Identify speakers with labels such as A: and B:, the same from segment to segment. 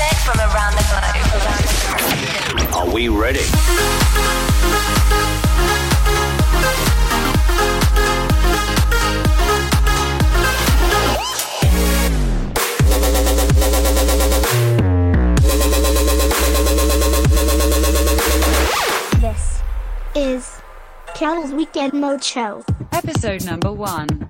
A: music from around the globe.
B: Are we ready?
C: This is Carol's Weekend Mode Show.
D: Episode number one.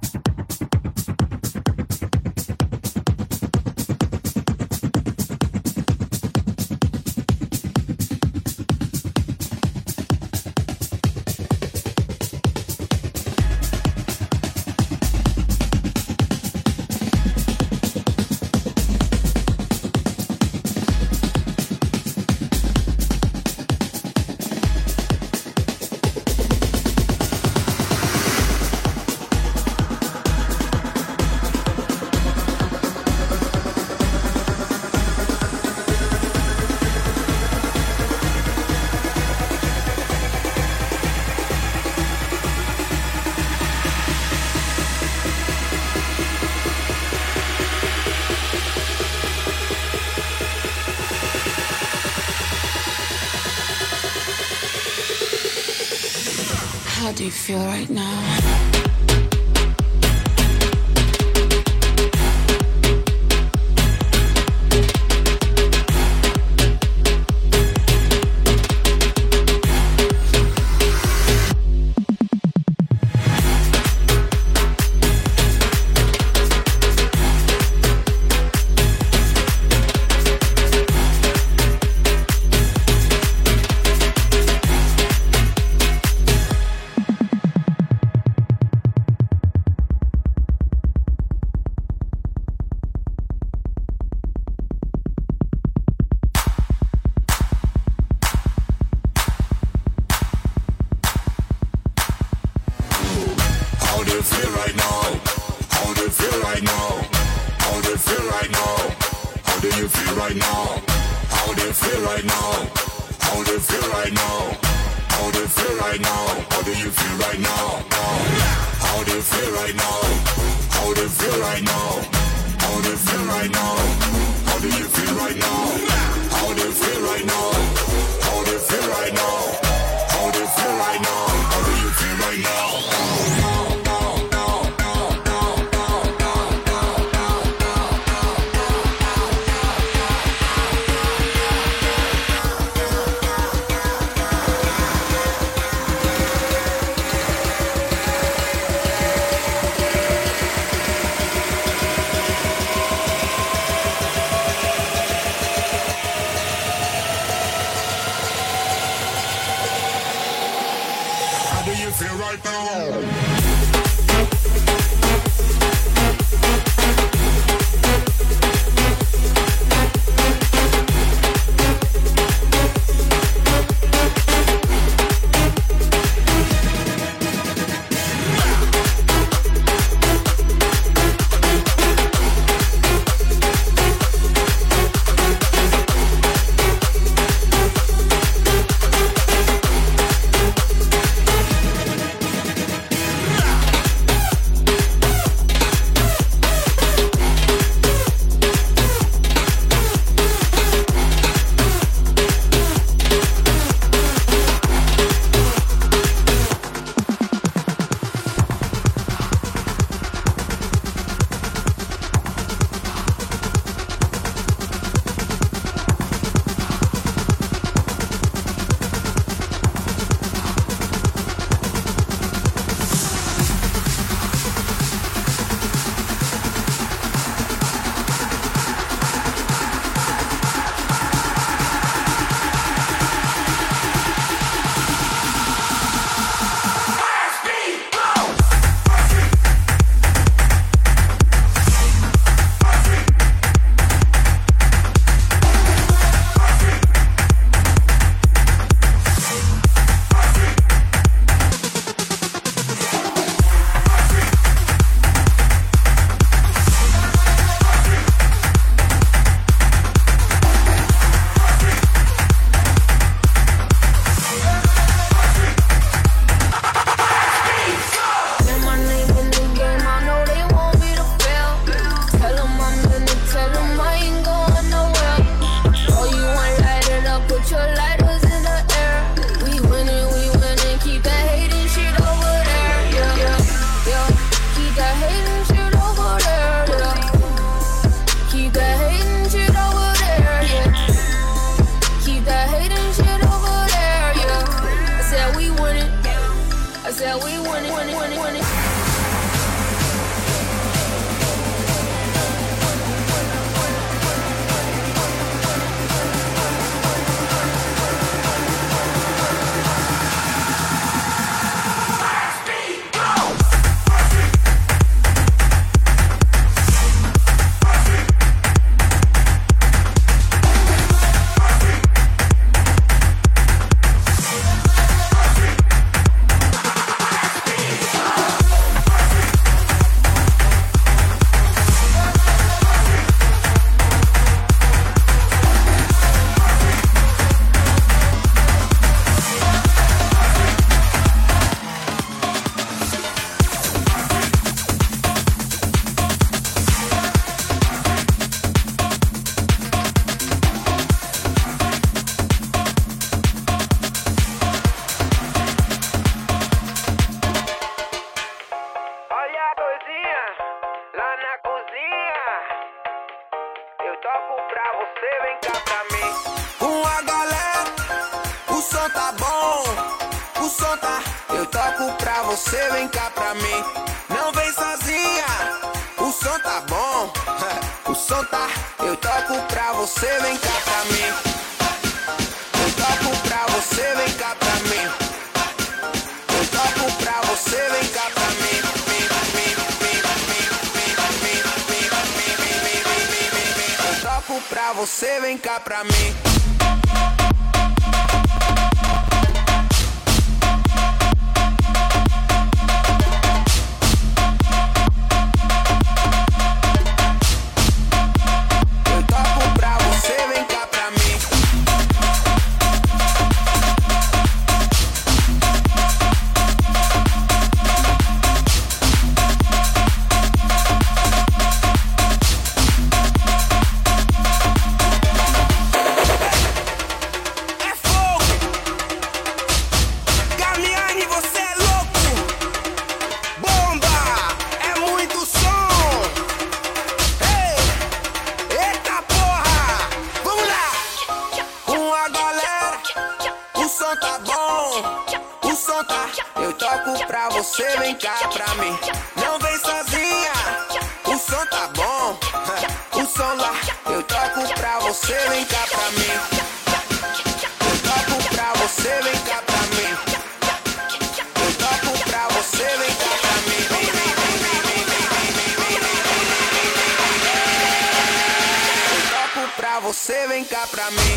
E: How do you feel right now?
F: Oh. that we want it, want it,
B: want it. você vem cá pra mim.
E: Não vem sozinha, o som tá bom, o som tá. Eu toco pra você, vem cá pra mim. Eu toco pra você, vem cá pra mim. Eu toco pra você, vem cá pra mim. Eu toco pra você, vem cá pra mim.
G: para mí.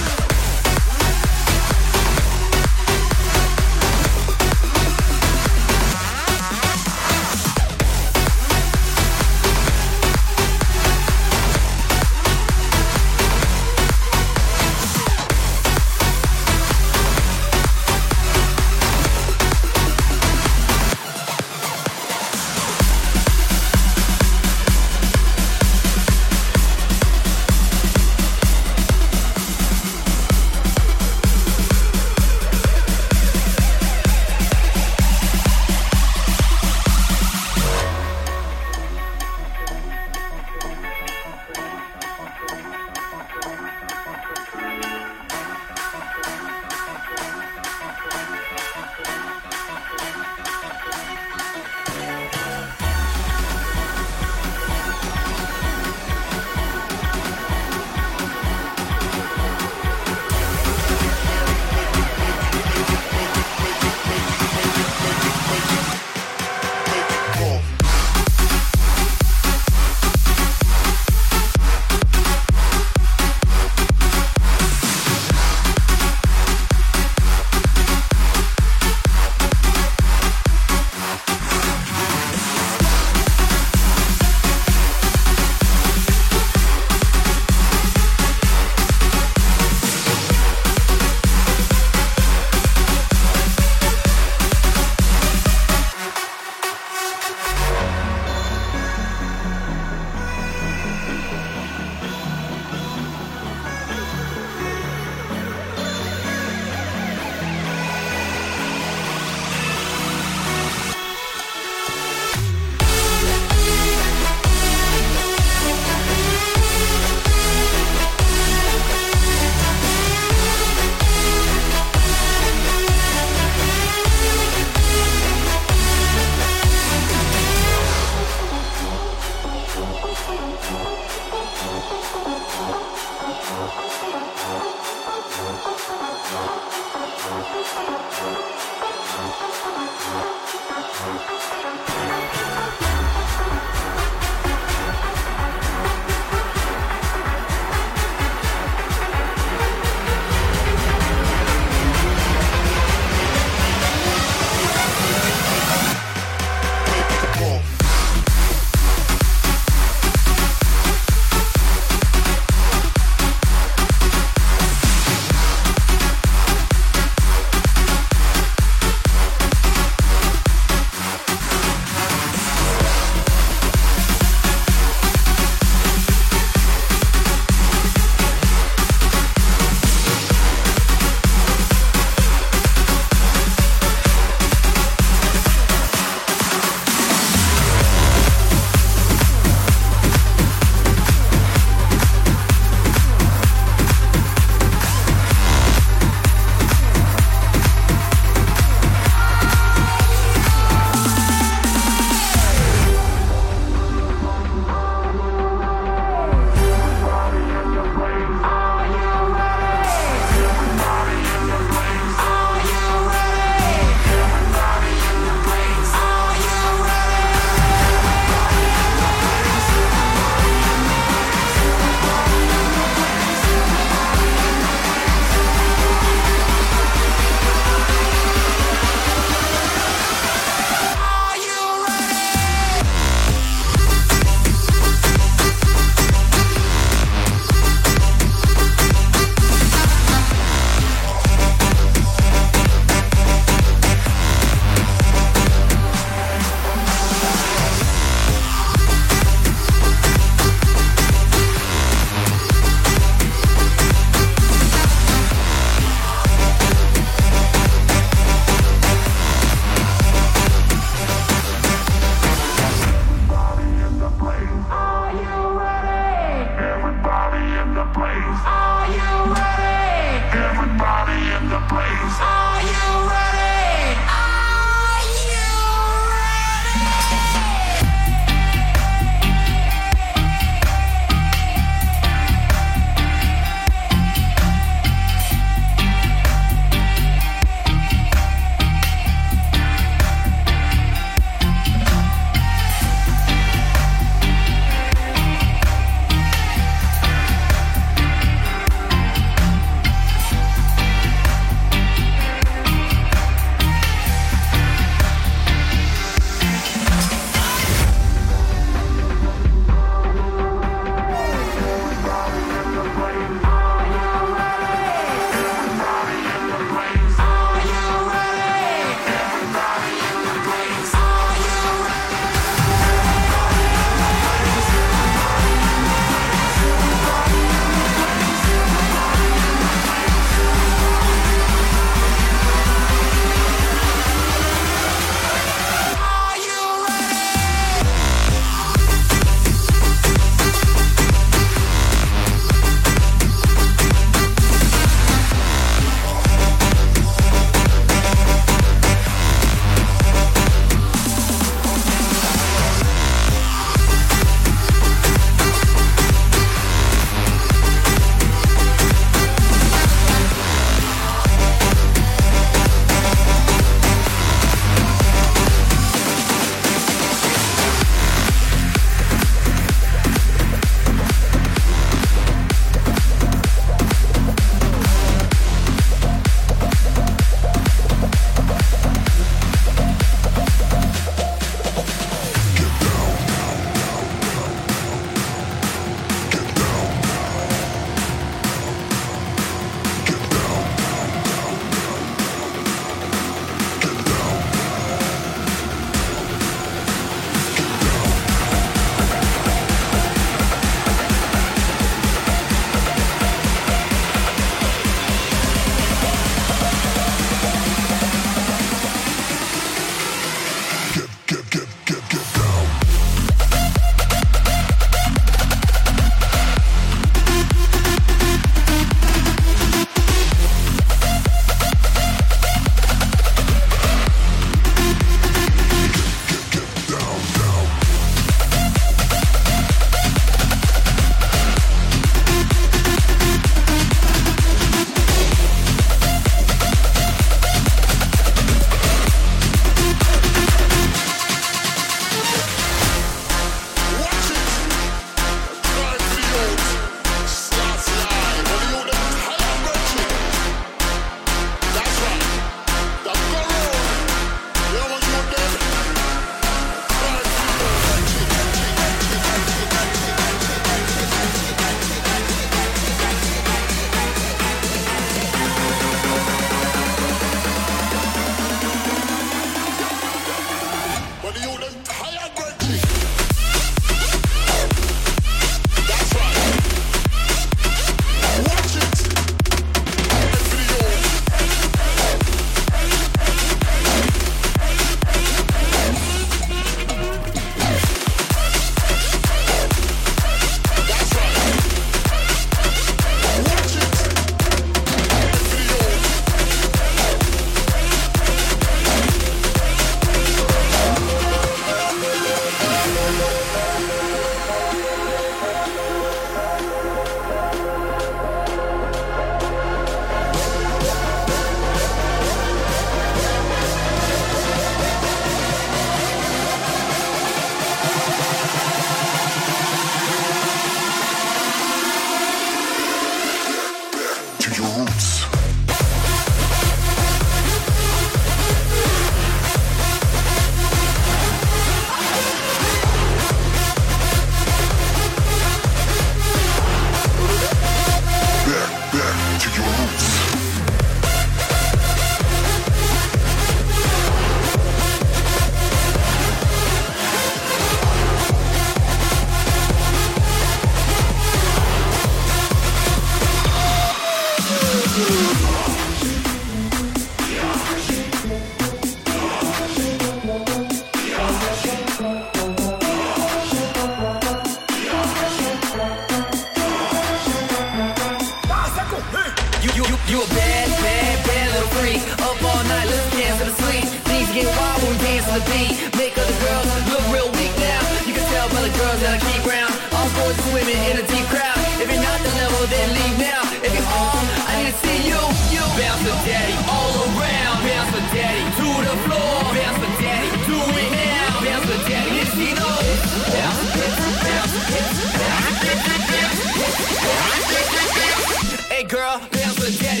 G: Drop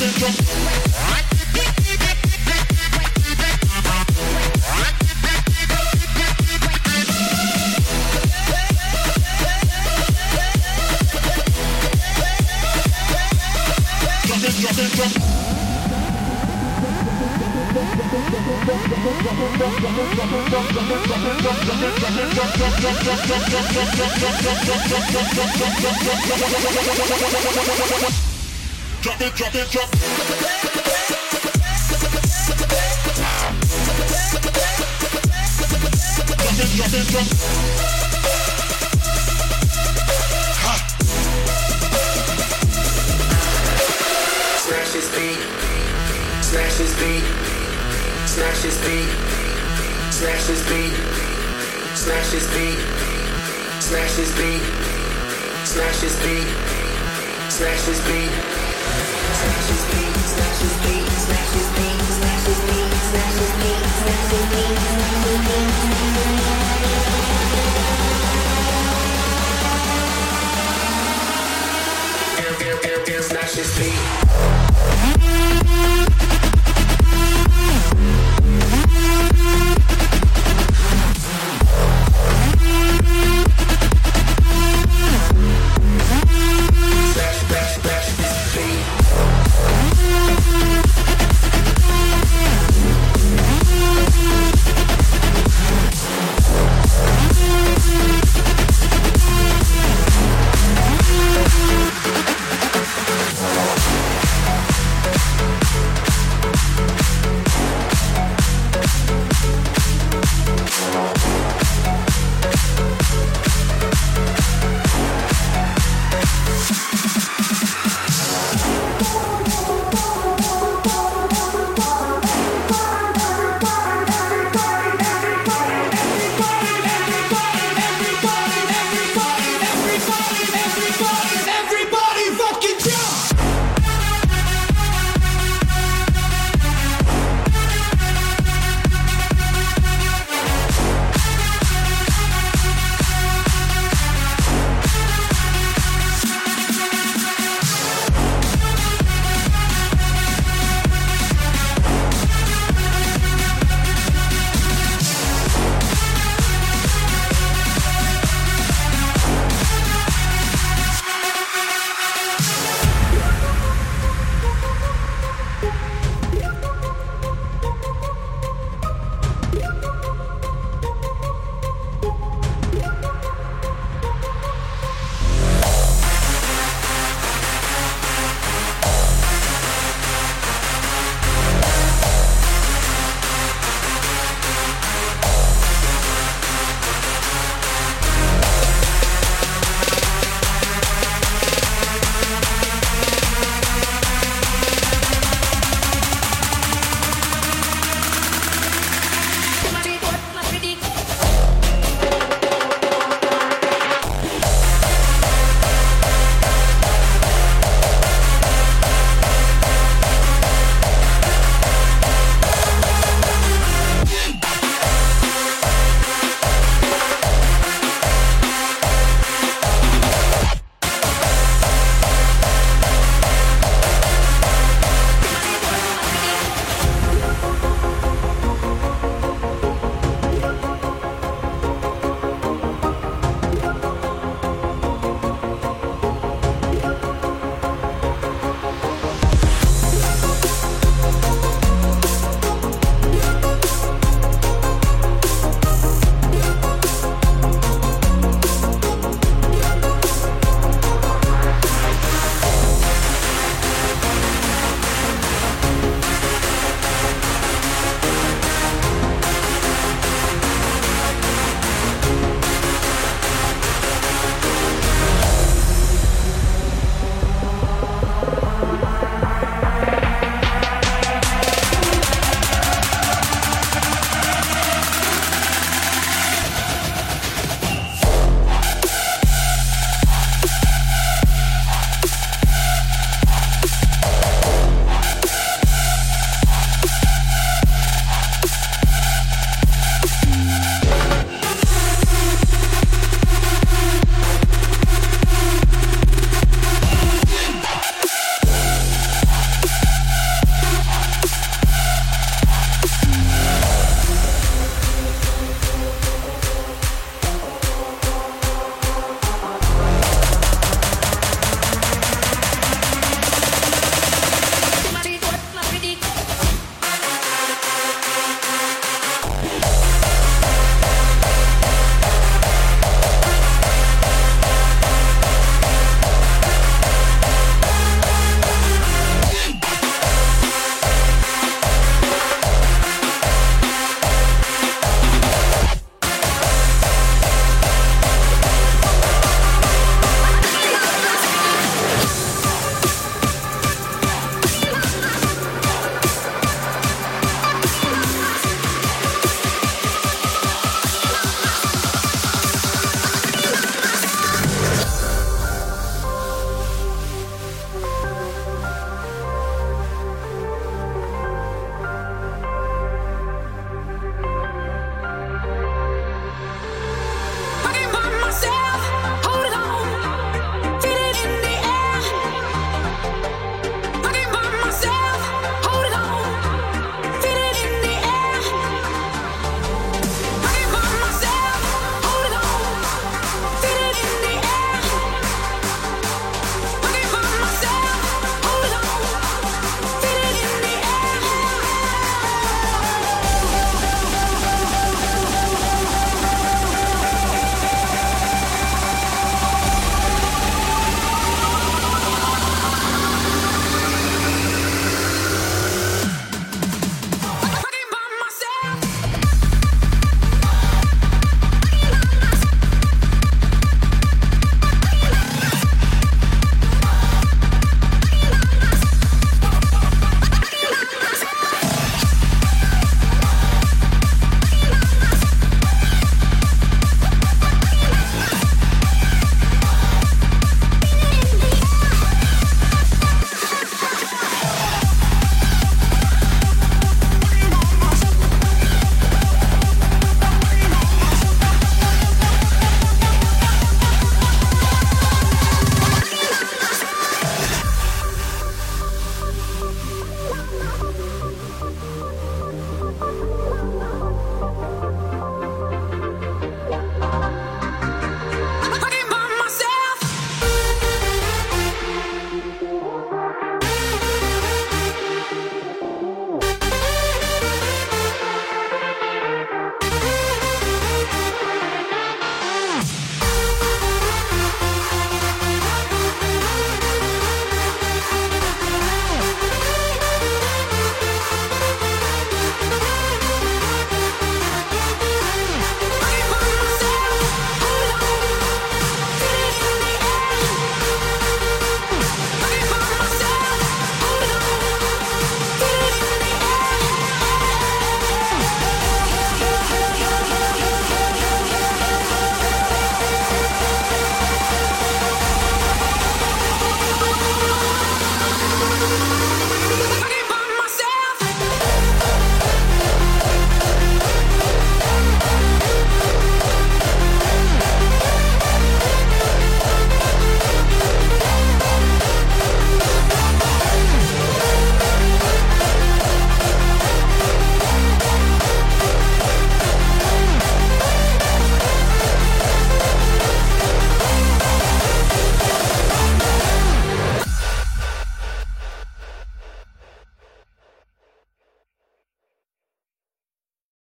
G: it,
H: drop. Drop it, drop. Drop it, drop it, drop.
E: Smash this beat. Smash this beat. Smash this beat. Smash this beat. Smash this beat. Smash this beat. Smash this beat. Smash this beat. Smash this beat. Smash this beat. Smash this beat. Smash this beat. Smash this beat. Smash this beat. Smash this beat.